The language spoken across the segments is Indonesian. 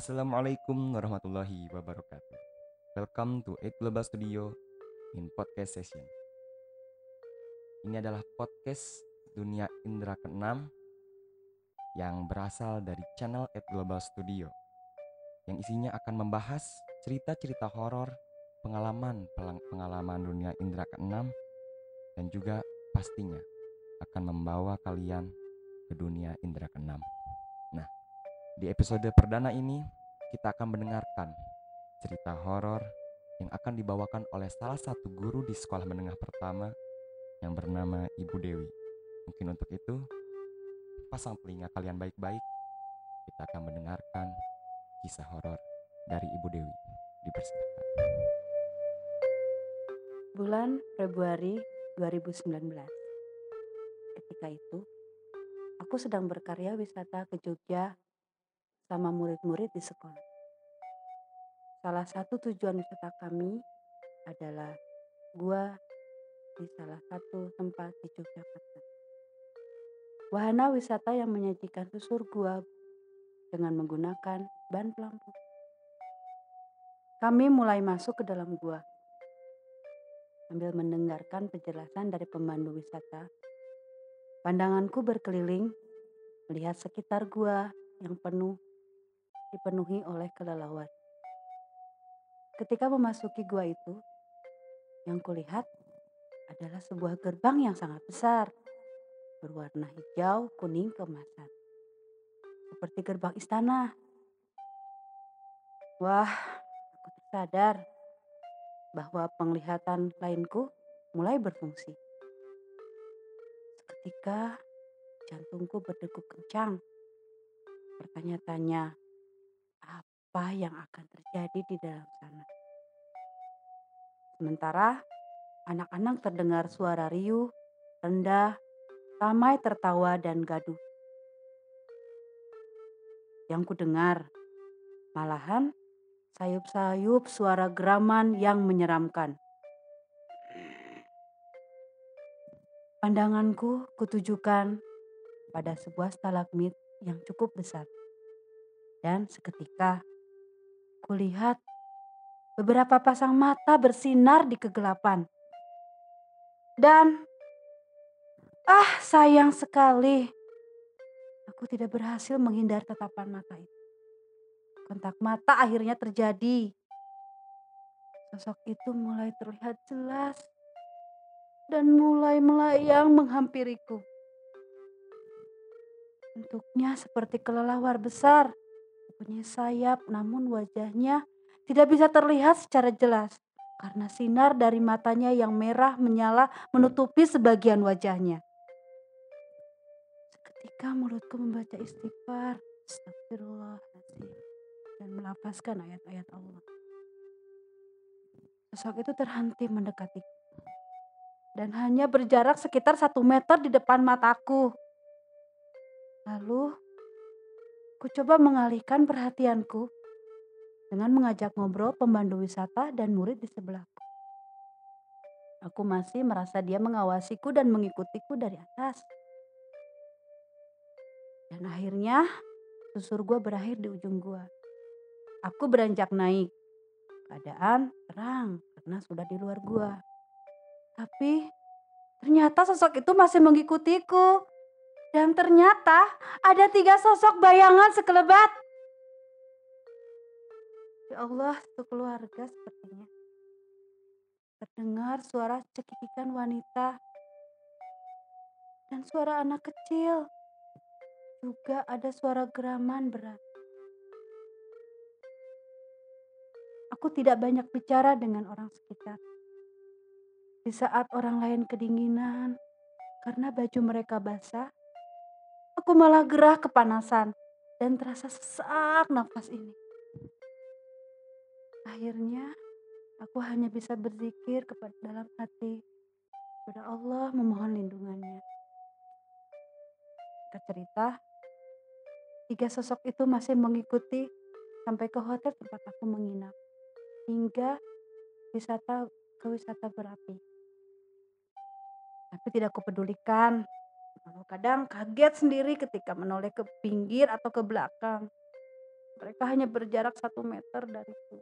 Assalamualaikum warahmatullahi wabarakatuh. Welcome to Eight Global Studio in podcast session. Ini adalah podcast dunia indera keenam yang berasal dari channel Eight Global Studio yang isinya akan membahas cerita-cerita horor, pengalaman pengalaman dunia indera keenam dan juga pastinya akan membawa kalian ke dunia indera keenam. Di episode perdana ini kita akan mendengarkan cerita horor yang akan dibawakan oleh salah satu guru di sekolah menengah pertama yang bernama Ibu Dewi. Mungkin untuk itu, pasang telinga kalian baik-baik. Kita akan mendengarkan kisah horor dari Ibu Dewi. Dipersilakan. Bulan Februari 2019. Ketika itu, aku sedang berkarya wisata ke Jogja sama murid-murid di sekolah. Salah satu tujuan wisata kami adalah gua di salah satu tempat di Yogyakarta. Wahana wisata yang menyajikan susur gua dengan menggunakan ban pelampung. Kami mulai masuk ke dalam gua sambil mendengarkan penjelasan dari pemandu wisata. Pandanganku berkeliling melihat sekitar gua yang penuh dipenuhi oleh kelelawar. Ketika memasuki gua itu, yang kulihat adalah sebuah gerbang yang sangat besar, berwarna hijau kuning keemasan, seperti gerbang istana. Wah, aku tersadar bahwa penglihatan lainku mulai berfungsi. Seketika jantungku berdegup kencang. Bertanya-tanya, apa yang akan terjadi di dalam sana. Sementara anak-anak terdengar suara riuh, rendah, ramai tertawa dan gaduh. Yang ku dengar, malahan sayup-sayup suara geraman yang menyeramkan. Pandanganku kutujukan pada sebuah stalagmit yang cukup besar. Dan seketika Kulihat beberapa pasang mata bersinar di kegelapan. Dan ah, sayang sekali. Aku tidak berhasil menghindar tatapan mata itu. Kontak mata akhirnya terjadi. Sosok itu mulai terlihat jelas dan mulai melayang menghampiriku. Bentuknya seperti kelelawar besar mempunyai sayap, namun wajahnya tidak bisa terlihat secara jelas karena sinar dari matanya yang merah menyala menutupi sebagian wajahnya. Seketika mulutku membaca istighfar, astagfirullahaladzim, dan melafazkan ayat-ayat Allah. Sosok itu terhenti mendekati dan hanya berjarak sekitar satu meter di depan mataku. Lalu Ku coba mengalihkan perhatianku dengan mengajak ngobrol pemandu wisata dan murid di sebelahku. Aku masih merasa dia mengawasiku dan mengikutiku dari atas. Dan akhirnya susur gua berakhir di ujung gua. Aku beranjak naik. Keadaan terang karena sudah di luar gua. Tapi ternyata sosok itu masih mengikutiku. Dan ternyata ada tiga sosok bayangan sekelebat. Ya Allah, itu keluarga sepertinya. Terdengar suara cekikikan wanita dan suara anak kecil. Juga ada suara geraman berat. Aku tidak banyak bicara dengan orang sekitar. Di saat orang lain kedinginan karena baju mereka basah, Aku malah gerah kepanasan dan terasa sesak nafas ini. Akhirnya, aku hanya bisa berzikir kepada dalam hati kepada Allah memohon lindungannya. Kita tiga sosok itu masih mengikuti sampai ke hotel tempat aku menginap hingga wisata ke wisata berapi. Tapi tidak kupedulikan Kadang kaget sendiri ketika menoleh ke pinggir atau ke belakang. Mereka hanya berjarak satu meter dariku.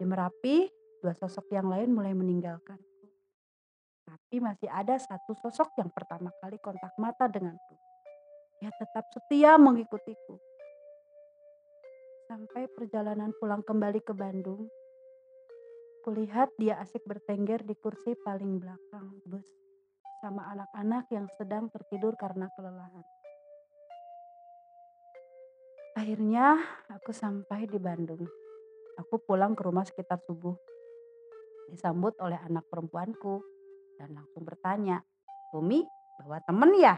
Di Merapi, dua sosok yang lain mulai meninggalkanku. Tapi masih ada satu sosok yang pertama kali kontak mata denganku. Dia tetap setia mengikutiku. Sampai perjalanan pulang kembali ke Bandung, kulihat dia asik bertengger di kursi paling belakang bus sama anak-anak yang sedang tertidur karena kelelahan. Akhirnya aku sampai di Bandung. Aku pulang ke rumah sekitar subuh. Disambut oleh anak perempuanku dan langsung bertanya, Bumi bawa temen ya?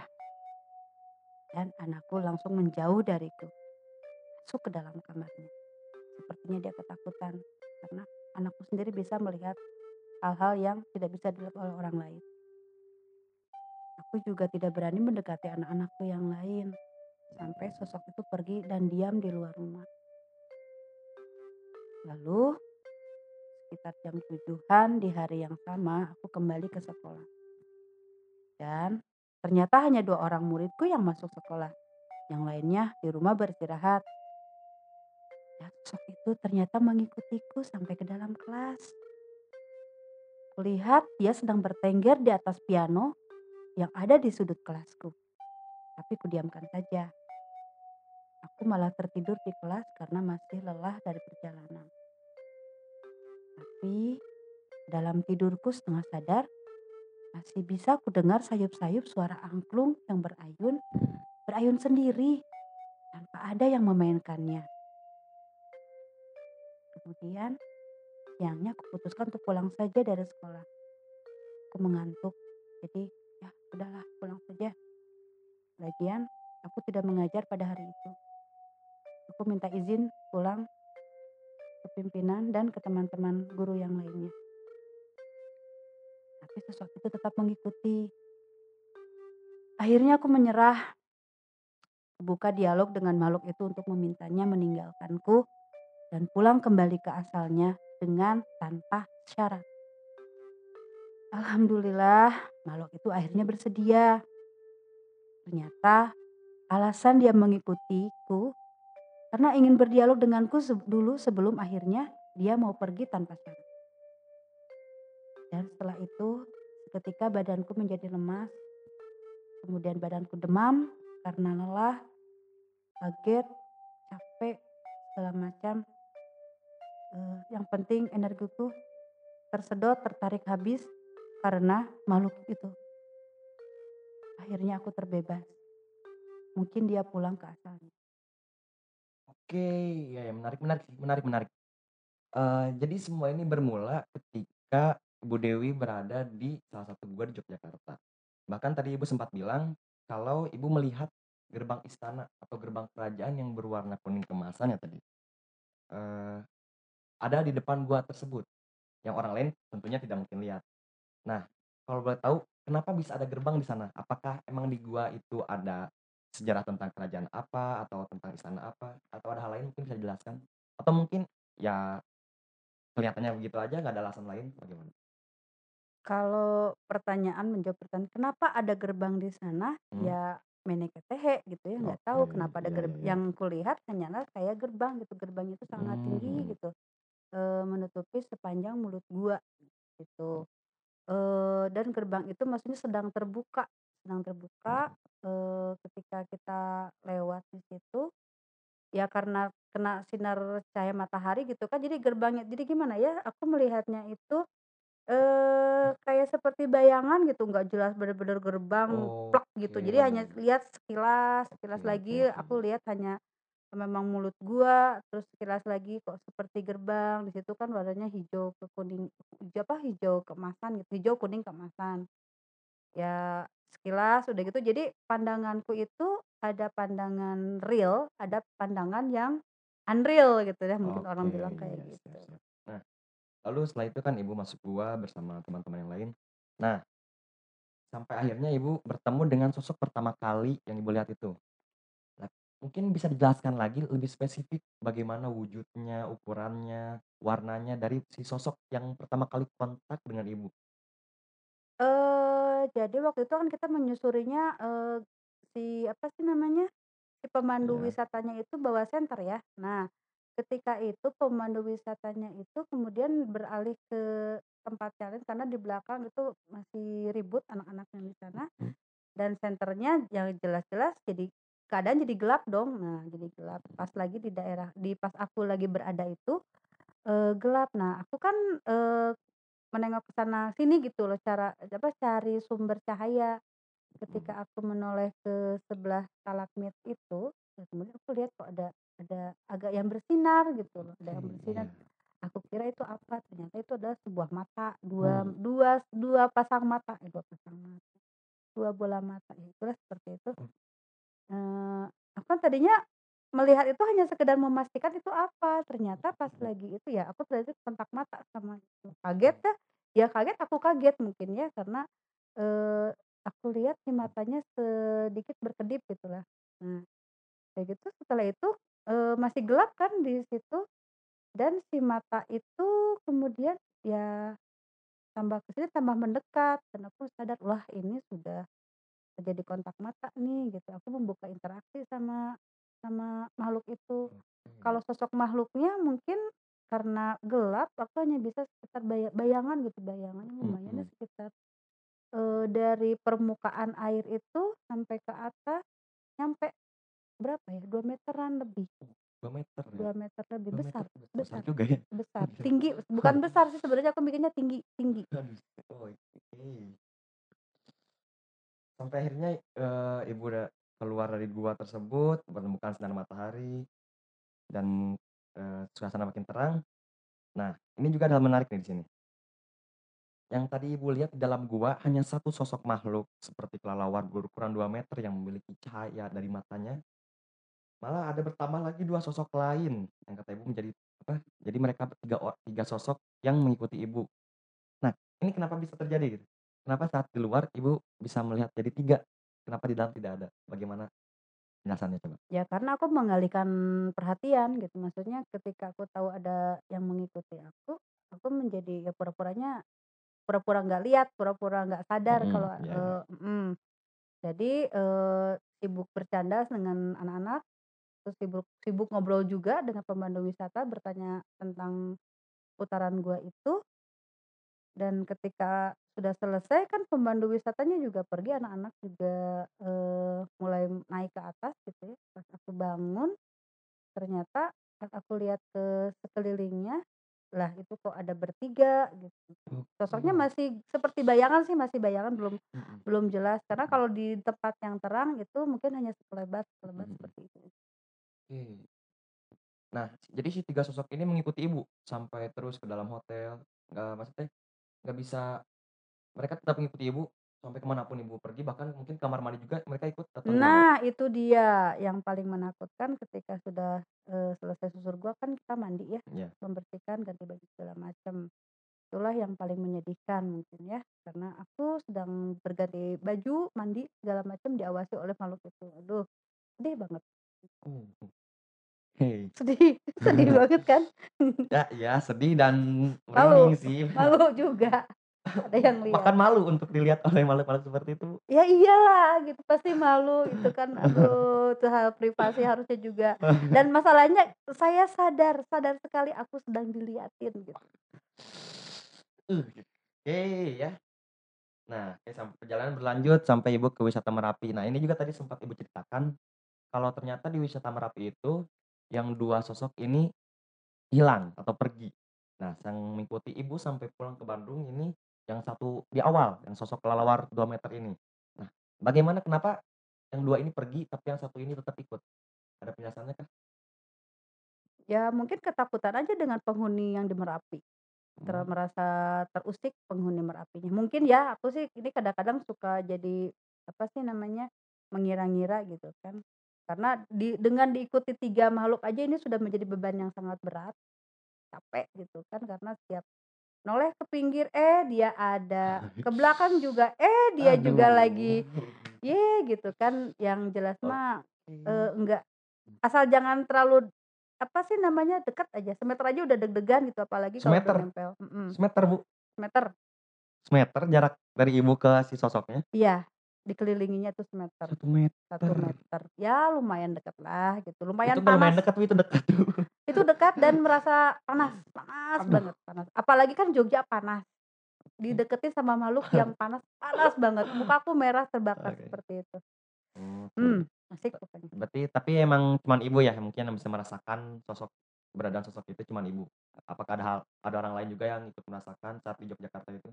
Dan anakku langsung menjauh dariku. Masuk ke dalam kamarnya. Sepertinya dia ketakutan karena anakku sendiri bisa melihat hal-hal yang tidak bisa dilihat oleh orang lain. Aku juga tidak berani mendekati anak-anakku yang lain sampai sosok itu pergi dan diam di luar rumah. Lalu sekitar jam tujuhan di hari yang sama aku kembali ke sekolah. Dan ternyata hanya dua orang muridku yang masuk sekolah. Yang lainnya di rumah beristirahat. Dan sosok itu ternyata mengikutiku sampai ke dalam kelas. Kulihat dia sedang bertengger di atas piano yang ada di sudut kelasku. Tapi kudiamkan saja. Aku malah tertidur di kelas karena masih lelah dari perjalanan. Tapi dalam tidurku setengah sadar, masih bisa ku dengar sayup-sayup suara angklung yang berayun, berayun sendiri tanpa ada yang memainkannya. Kemudian siangnya aku putuskan untuk pulang saja dari sekolah. Aku mengantuk, jadi udahlah pulang saja. Lagian aku tidak mengajar pada hari itu. Aku minta izin pulang ke pimpinan dan ke teman-teman guru yang lainnya. Tapi sosok itu tetap mengikuti. Akhirnya aku menyerah. Buka dialog dengan makhluk itu untuk memintanya meninggalkanku dan pulang kembali ke asalnya dengan tanpa syarat. Alhamdulillah, makhluk itu akhirnya bersedia. Ternyata alasan dia mengikutiku karena ingin berdialog denganku dulu sebelum akhirnya dia mau pergi tanpa syarat. Dan setelah itu seketika badanku menjadi lemas, kemudian badanku demam karena lelah, kaget, capek, segala macam. Uh, yang penting energiku tersedot, tertarik habis karena makhluk itu. Akhirnya aku terbebas. Mungkin dia pulang ke asalnya. Oke, ya, ya menarik menarik menarik menarik. Uh, jadi semua ini bermula ketika Ibu Dewi berada di salah satu gua di Yogyakarta. Bahkan tadi Ibu sempat bilang kalau Ibu melihat gerbang istana atau gerbang kerajaan yang berwarna kuning kemasan ya tadi. Uh, ada di depan gua tersebut, yang orang lain tentunya tidak mungkin lihat. Nah, kalau boleh tahu kenapa bisa ada gerbang di sana? Apakah emang di gua itu ada sejarah tentang kerajaan apa, atau tentang istana apa, atau ada hal lain mungkin bisa dijelaskan? Atau mungkin ya kelihatannya begitu aja nggak ada alasan lain, bagaimana? Kalau pertanyaan menjawab pertanyaan, kenapa ada gerbang di sana? Hmm. Ya meneketehe gitu ya, nggak tahu Oke, kenapa ada iya gerbang. iya. yang kulihat hanyalah kayak gerbang gitu, gerbang itu sangat Mmm, tinggi gitu, eee, menutupi sepanjang mulut gua gitu. Eee, dan gerbang itu maksudnya sedang terbuka sedang terbuka, Mhm. eee, ketika kita lewat di situ, ya karena kena sinar cahaya matahari gitu kan, jadi gerbangnya jadi gimana ya, aku melihatnya itu, eee, kayak seperti bayangan gitu, nggak jelas bener-bener gerbang plek gitu. Oke, Jadi hanya lihat sekilas, sekilas lagi aku lihat hanya memang mulut gua, terus sekilas lagi kok seperti gerbang, di situ kan warnanya hijau ke kuning hijau apa, hijau keemasan gitu, hijau kuning keemasan. Ya sekilas udah gitu jadi pandanganku itu ada pandangan real, ada pandangan yang unreal gitu ya, mungkin Oke, orang bilang kayak gitu. Nah, lalu setelah itu kan Ibu masuk gua bersama teman-teman yang lain. Nah, sampai akhirnya Ibu bertemu dengan sosok pertama kali yang Ibu lihat itu. Mungkin bisa dijelaskan lagi lebih spesifik bagaimana wujudnya, ukurannya, warnanya dari si sosok yang pertama kali kontak dengan Ibu? Eee, jadi waktu itu kan kita menyusurinya, eee, si apa sih namanya, si pemandu Iya. wisatanya itu bawa senter ya. Nah, ketika itu pemandu wisatanya itu kemudian beralih ke tempat lain karena di belakang itu masih ribut anak-anak yang di sana dan senternya yang jelas-jelas jadi keadaan jadi gelap dong. Nah, jadi gelap pas lagi di daerah di pas aku lagi berada itu, eee, gelap. Nah, aku kan, eee, menengok ke sana sini gitu loh cara apa, cari sumber cahaya. Ketika aku menoleh ke sebelah stalagmit itu, ya kemudian aku lihat kok ada ada agak yang bersinar gitu loh, ada yang Oke, bersinar. iya. Aku kira itu apa, ternyata itu adalah sebuah mata, dua Oh. dua dua pasang mata, eh, dua pasang mata, 2 bola mata, ya itulah seperti itu. Kan tadinya melihat itu hanya sekedar memastikan itu apa, ternyata pas lagi itu ya aku ternyata kontak mata sama itu. Kaget dah, dia kaget, aku kaget mungkin ya karena, eee, aku lihat si matanya sedikit berkedip gitulah. Nah, kayak gitu setelah itu, eee, masih gelap kan di situ dan si mata itu kemudian ya tambah ke sini tambah mendekat dan aku sadar, wah ini sudah terjadi kontak mata nih gitu. Aku membuka interaksi sama sama makhluk itu. Kalau sosok makhluknya mungkin karena gelap aku hanya bisa sekitar baya bayangan gitu, bayangannya lumayan ya sekitar, eee, dari permukaan air itu sampai ke atas nyampe berapa ya, 2 meteran lebih. Oh, 2 meter ya? 2 meter lebih, 2 meter besar bes besar besar juga ya? besar, tinggi, bukan besar sih sebenarnya aku mikirnya tinggi tinggi. Oh oke. Sampai akhirnya, eee, Ibu udah keluar dari gua tersebut, menemukan sinar matahari dan, eee, suasana makin terang. Nah, ini juga ada hal menarik nih di sini. Yang tadi Ibu lihat di dalam gua hanya satu sosok makhluk seperti kelelawar berukuran 2 meter yang memiliki cahaya dari matanya. Malah ada bertambah lagi 2 sosok lain yang kata Ibu menjadi apa, jadi mereka o 3 sosok yang mengikuti Ibu. Nah, ini kenapa bisa terjadi gitu? Kenapa saat di luar Ibu bisa melihat jadi 3, kenapa di dalam tidak ada? Bagaimana penjelasannya coba? Ya karena aku mengalihkan perhatian gitu, maksudnya ketika aku tahu ada yang mengikuti aku, aku menjadi ya pura-puranya pura-pura nggak lihat, pura-pura nggak sadar Mhm, kalau, iya iya. eee mhm. Jadi, eee, sibuk bercanda dengan anak-anak, terus sibuk sibuk ngobrol juga dengan pemandu wisata bertanya tentang putaran gua itu. Dan ketika sudah selesai kan pemandu wisatanya juga pergi, anak-anak juga, eee, mulai naik ke atas gitu ya. Pas aku bangun, ternyata pas aku lihat ke sekelilingnya, lah itu kok ada bertiga gitu. Sosoknya Oke. masih seperti bayangan sih, masih bayangan belum Mhm. belum jelas. Karena Mhm. kalau di tempat yang terang itu mungkin hanya sekelebat sekelebat Mhm mhm. seperti itu. Oke. Nah, jadi si 3 sosok ini mengikuti Ibu sampai terus ke dalam hotel, eee, maksudnya nggak bisa mereka tetap mengikuti Ibu sampai ke mana pun Ibu pergi, bahkan mungkin kamar mandi juga mereka ikut? Nah, itu dia yang paling menakutkan ketika sudah, eee, selesai susur gua kan kita mandi ya, Iya. membersihkan, ganti baju segala macam. Itulah yang paling menyedihkan mungkin ya, karena aku sedang berganti baju, mandi, segala macam diawasi oleh makhluk itu. Aduh, sedih banget. Oh, oke. Sedih, sedih banget kan? Ya iya, sedih dan Malu, sih. malu juga, ada yang lihat. Bahkan malu untuk dilihat oleh makhluk-makhluk seperti itu. Ya iyalah gitu, pasti malu itu kan, aduh itu hal privasi harusnya juga dan masalahnya saya sadar, sadar sekali aku sedang dilihatin gitu. Uh, oke ya. Nah, oke sam perjalanan berlanjut sampai Ibu ke wisata Merapi. Nah, ini juga tadi sempat Ibu ceritakan, kalau ternyata di wisata Merapi itu, yang 2 sosok ini hilang atau pergi. Nah, yang mengikuti Ibu sampai pulang ke Bandung ini, yang satu di awal, yang sosok kelelawar 2 meter ini. Nah, bagaimana kenapa yang 2 ini pergi, tapi yang satu ini tetap ikut? Ada penjelasannya kah? Ya mungkin ketakutan aja dengan penghuni yang di Merapi. Ter Oh. merasa terusik penghuni Merapinya. Mungkin ya, aku sih ini kadang-kadang suka jadi, apa sih namanya, mengira-ngira gitu kan. Karena di dengan diikuti 3 makhluk aja ini sudah menjadi beban yang sangat berat, capek gitu kan, karena setiap noleh ke pinggir, eh dia ada, ke belakang juga, eh dia juga Aduh. lagi, ye gitu kan. Yang jelas mah, eee, Oke. enggak asal jangan terlalu, apa sih namanya, dekat aja, semeter aja udah deg-degan gitu, apalagi kalau Semeter? nempel mhm. Semeter, Bu? Semeter. Semeter jarak dari Ibu ke si sosoknya? Iya. Dikelilinginya tuh semeter. 1 meter. 1 meter. Ya lumayan dekat lah gitu, lumayan Itu nggak lumayan panas. dekat, itu dekat tuh. Itu dekat dan merasa panas, panas Aduh. banget, panas. Apalagi kan Jogja panas. Dideketin sama makhluk yang panas, panas banget. Mukaku merah terbakar Oke. seperti itu. Mmm, asik pokoknya. Berarti tapi emang cuman Ibu ya mungkin yang bisa merasakan sosok keberadaan sosok itu cuman Ibu? Apakah ada hal ada orang lain juga yang ikut merasakan saat di Yogyakarta itu?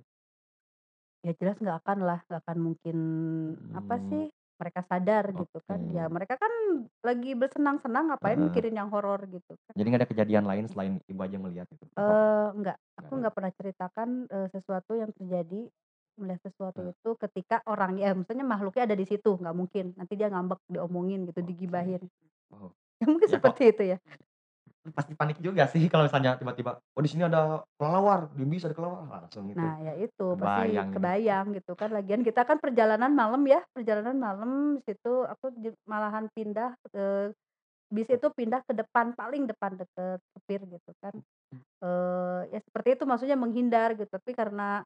Ya jelas nggak akan lah, nggak akan mungkin apa Mmm. sih, mereka sadar gitu kan. Ya Oke. mereka kan lagi bersenang-senang ngapain Heeh. mikirin yang horor gitu kan. Jadi nggak ada kejadian lain selain Ibu aja yang melihat itu? Apa Eee, enggak, nggak aku ada? nggak pernah ceritakan, eee, sesuatu yang terjadi, melihat sesuatu Heeh. itu ketika orangnya maksudnya makhluknya ada di situ, nggak mungkin. Nanti dia ngambek, diomongin gitu, Oke. digibahin. Oh. Ya mungkin Ya kok seperti itu ya. Pasti panik juga sih kalau misalnya tiba-tiba, "Oh di sini ada kelelawar, di bis ada kelelawar." Langsung itu Nah ya itu, pasti kebayang gitu. kebayang gitu kan. Lagian kita kan perjalanan malam ya, perjalanan malam, situ aku malahan pindah, eee, bis itu pindah ke depan, paling depan deket supir gitu kan. Eee, ya seperti itu maksudnya menghindar gitu, tapi karena,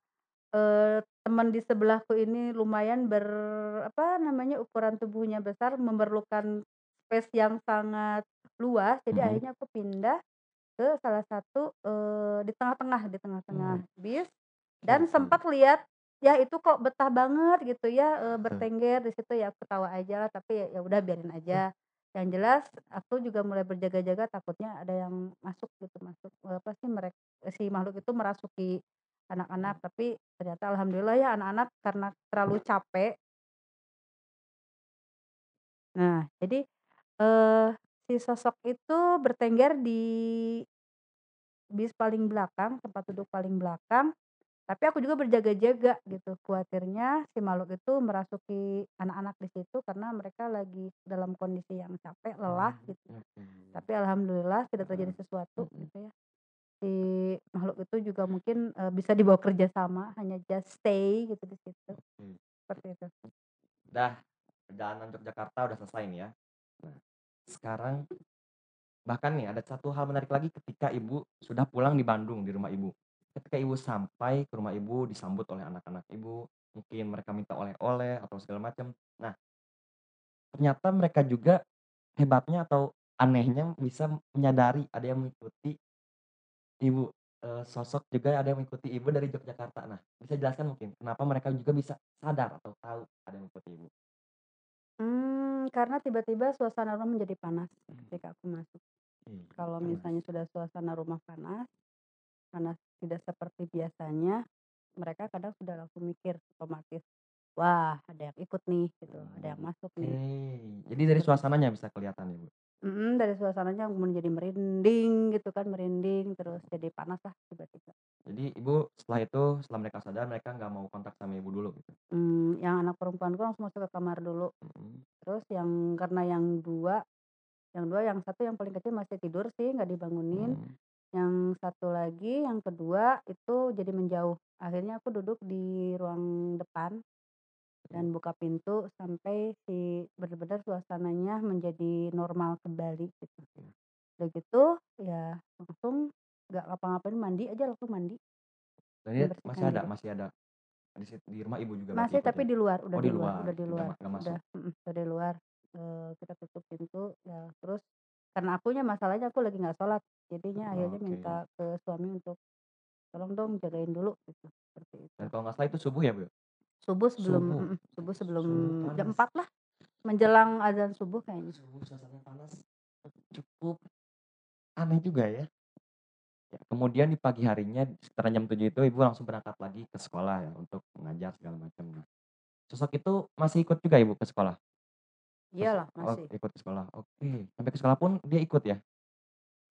eee, teman di sebelahku ini lumayan ber apa namanya, ukuran tubuhnya besar, memerlukan space yang sangat luas, jadi Mhm. akhirnya aku pindah ke salah satu, eee, di tengah-tengah di tengah-tengah Oh. bis dan Oke. sempat lihat, ya itu kok betah banget gitu ya, Heeh. bertengger di situ ya aku ketawa aja lah, tapi ya ya udah biarin aja. Yang jelas aku juga mulai berjaga-jaga takutnya ada yang masuk gitu, masuk, apa sih, merek si makhluk itu merasuki anak-anak, tapi ternyata alhamdulillah ya anak-anak karena terlalu capek Nah, jadi, eee, si sosok itu bertengger di bis paling belakang, tempat duduk paling belakang, tapi aku juga berjaga-jaga gitu, khawatirnya si makhluk itu merasuki anak-anak di situ karena mereka lagi dalam kondisi yang capek, lelah Oh, gitu. Tapi alhamdulillah tidak terjadi sesuatu gitu ya. Si makhluk itu juga mungkin, eee, bisa dibawa kerja sama, hanya just stay gitu di situ, seperti itu. Dah, perjalanan Yogyakarta udah selesai nih ya. Nah, sekarang bahkan nih ada satu hal menarik lagi ketika Ibu sudah pulang di Bandung, di rumah Ibu. Ketika Ibu sampai ke rumah Ibu disambut oleh anak-anak Ibu, mungkin mereka minta oleh-oleh atau segala macam. Nah ternyata mereka juga hebatnya atau anehnya bisa menyadari ada yang mengikuti Ibu, eee, sosok juga ada yang mengikuti Ibu dari Yogyakarta. Nah, bisa jelaskan mungkin kenapa mereka juga bisa sadar atau tahu ada yang mengikuti Ibu? Mmm, karena tiba-tiba suasana rumah menjadi panas Mmm. ketika aku masuk. Oke, Kalau panas. misalnya sudah suasana rumah panas, panas tidak seperti biasanya, mereka kadang sudah langsung mikir otomatis, "Wah ada yang ikut nih," gitu, "ada yang masuk Oke, nih." jadi dari suasananya bisa kelihatan ya, Bu? Mhm, dari suasananya menjadi merinding gitu kan, merinding, terus jadi panas lah tiba-tiba. Jadi Ibu setelah itu, setelah mereka sadar, mereka nggak mau kontak sama Ibu dulu gitu? Mmm, yang anak perempuanku langsung masuk ke kamar dulu. Mhm. Terus yang karena yang 2 yang 2, yang 1 yang paling kecil masih tidur sih, nggak dibangunin. Mmm. Yang 1 lagi, yang kedua itu jadi menjauh. Akhirnya aku duduk di ruang depan dan buka pintu sampai si bener-bener suasananya menjadi normal kembali gitu. Oke. Udah gitu, ya langsung nggak ngapa-ngapain, mandi aja, langsung mandi. Berarti masih Membersihkan ada masih ada di rumah Ibu juga Masih, tapi ikutnya? di luar, udah Oh di luar luar, udah di udah luar, udah mhm, udah di luar. Eee, kita tutup pintu, ya terus karena akunya masalahnya aku lagi nggak sholat, jadinya akhirnya minta Oke. ke suami untuk, "Tolong dong jagain dulu," gitu, seperti itu. Dan kalau nggak salah itu subuh ya, Bu, ya? Subuh sebelum Subuh? subuh sebelum Subuh jam panas. 4 lah, menjelang azan subuh kayaknya. Subuh suasana panas, cukup aneh juga ya. Ya, kemudian di pagi harinya sekitar jam 7 itu Ibu langsung berangkat lagi ke sekolah ya, untuk mengajar segala macam. Nah, sosok itu masih ikut juga Ibu ke sekolah? Iyalah, oh masih. ikut ke sekolah, oke. Sampai ke sekolah pun dia ikut ya?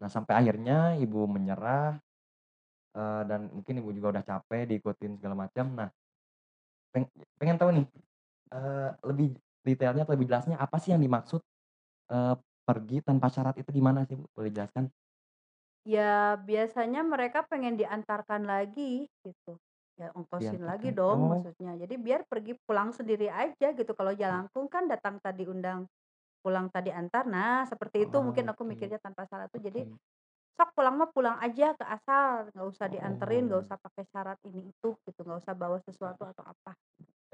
Nah, sampai akhirnya Ibu menyerah, eee, dan mungkin Ibu juga udah capek diikutin segala macam. Nah peng pengen tahu nih, eee, lebih detailnya atau lebih jelasnya apa sih yang dimaksud, eee, pergi tanpa syarat itu gimana sih, Bu? Boleh dijelaskan? Ya biasanya mereka pengen diantarkan lagi gitu, ya ongkosin lagi Diantarkan dong oh. maksudnya. Jadi biar pergi pulang sendiri aja gitu, kalau Mmm. jalangkung kan datang tadi undang, pulang tadi antar. Nah seperti itu mungkin aku mikirnya tanpa syarat tuh, jadi. Sok pulang mah pulang aja ke asal, nggak usah dianterin, nggak Oh. usah pakai syarat ini itu gitu, nggak usah bawa sesuatu atau apa.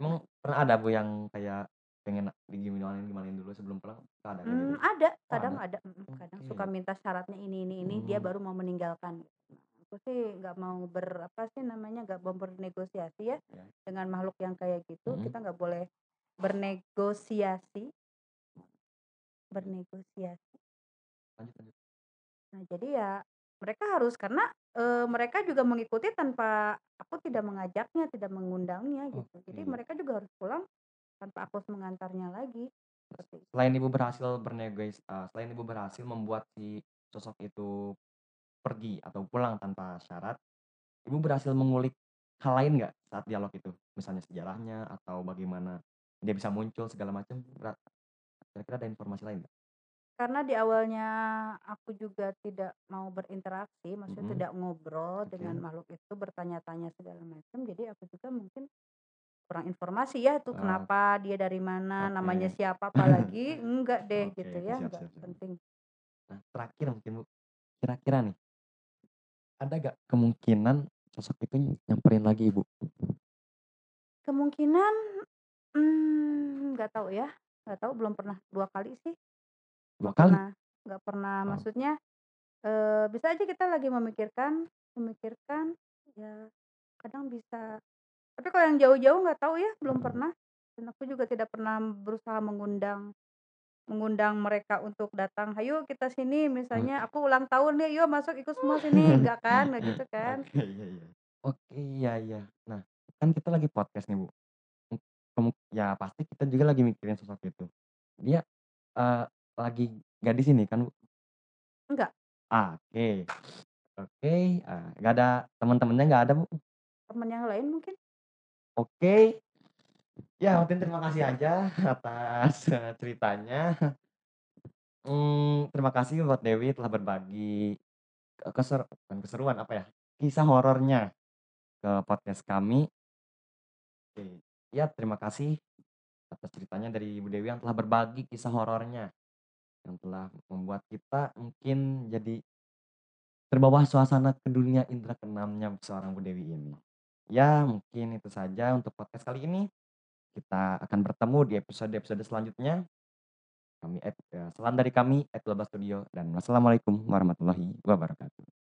Emang pernah ada Bu yang kayak pengen digimanain gimanain dulu sebelum pulang? Ada kayak gitu? Ada, kadang ada? ada, kadang suka Oke. minta syaratnya ini ini ini, dia Mhm. baru mau meninggalkan. Aku sih nggak mau ber apa sih namanya, nggak mau bernegosiasi ya, Ya. dengan makhluk yang kayak gitu, Mhm. kita nggak boleh bernegosiasi. Bernegosiasi. Lanjut lanjut. Nah jadi ya, mereka harus karena, eee, mereka juga mengikuti tanpa aku tidak mengajaknya, tidak mengundangnya gitu. Jadi Oke. mereka juga harus pulang tanpa aku harus mengantarnya lagi, seperti itu. Selain Ibu berhasil bernegois eee, selain Ibu berhasil membuat si sosok itu pergi atau pulang tanpa syarat, Ibu berhasil mengulik hal lain nggak saat dialog itu? Misalnya sejarahnya atau bagaimana dia bisa muncul segala macam, berat kira-kira ada informasi lain nggak? Karena di awalnya aku juga tidak mau berinteraksi, maksudnya Mhm. tidak ngobrol dengan Oke. makhluk itu, bertanya-tanya segala macam, jadi aku juga mungkin kurang informasi ya tuh Eee, kenapa, dia dari mana, namanya oke. siapa, apalagi enggak deh Oke gitu oke, ya, siap enggak siap siap. penting. Nah terakhir mungkin Bu, kira-kira nih ada nggak kemungkinan sosok itu nyamperin lagi Ibu? Kemungkinan, mmm, nggak tahu ya, nggak tahu belum pernah 2 kali sih. 2 Nggak kali? pernah nggak pernah Oh. maksudnya, eee, bisa aja kita lagi memikirkan memikirkan, ya kadang bisa tapi kalau yang jauh-jauh nggak tahu ya, belum pernah. Dan aku juga tidak pernah berusaha mengundang mengundang mereka untuk datang, "Hayo kita sini," misalnya, "Aku ulang tahun nih, yuk masuk ikut semua sini," enggak kan, nggak gitu kan. Oke, iya iya. Oke, iya iya. Nah, kan kita lagi podcast nih Bu, kemu ya pasti kita juga lagi mikirin sosok itu. Dia, lagi nggak di sini kan Bu? Enggak. Ah, oke. Oke, eee, nggak ada temen-temennya nggak ada Bu? Temen yang lain mungkin. Oke. Ya mungkin terima kasih aja atas, eee, ceritanya. Mmm, terima kasih buat Dewi telah berbagi, keser bukan keseruan, apa ya, kisah horornya ke podcast kami. Oke, iya terima kasih atas ceritanya dari Ibu Dewi yang telah berbagi kisah horornya, yang telah membuat kita mungkin jadi terbawa suasana ke dunia indera keenamnya seorang Bu Dewi ini. Ya mungkin itu saja untuk podcast kali ini, kita akan bertemu di episode-episode selanjutnya. Kami eee, salam dari kami, @global studio dan wassalamualaikum warahmatullahi wabarakatuh.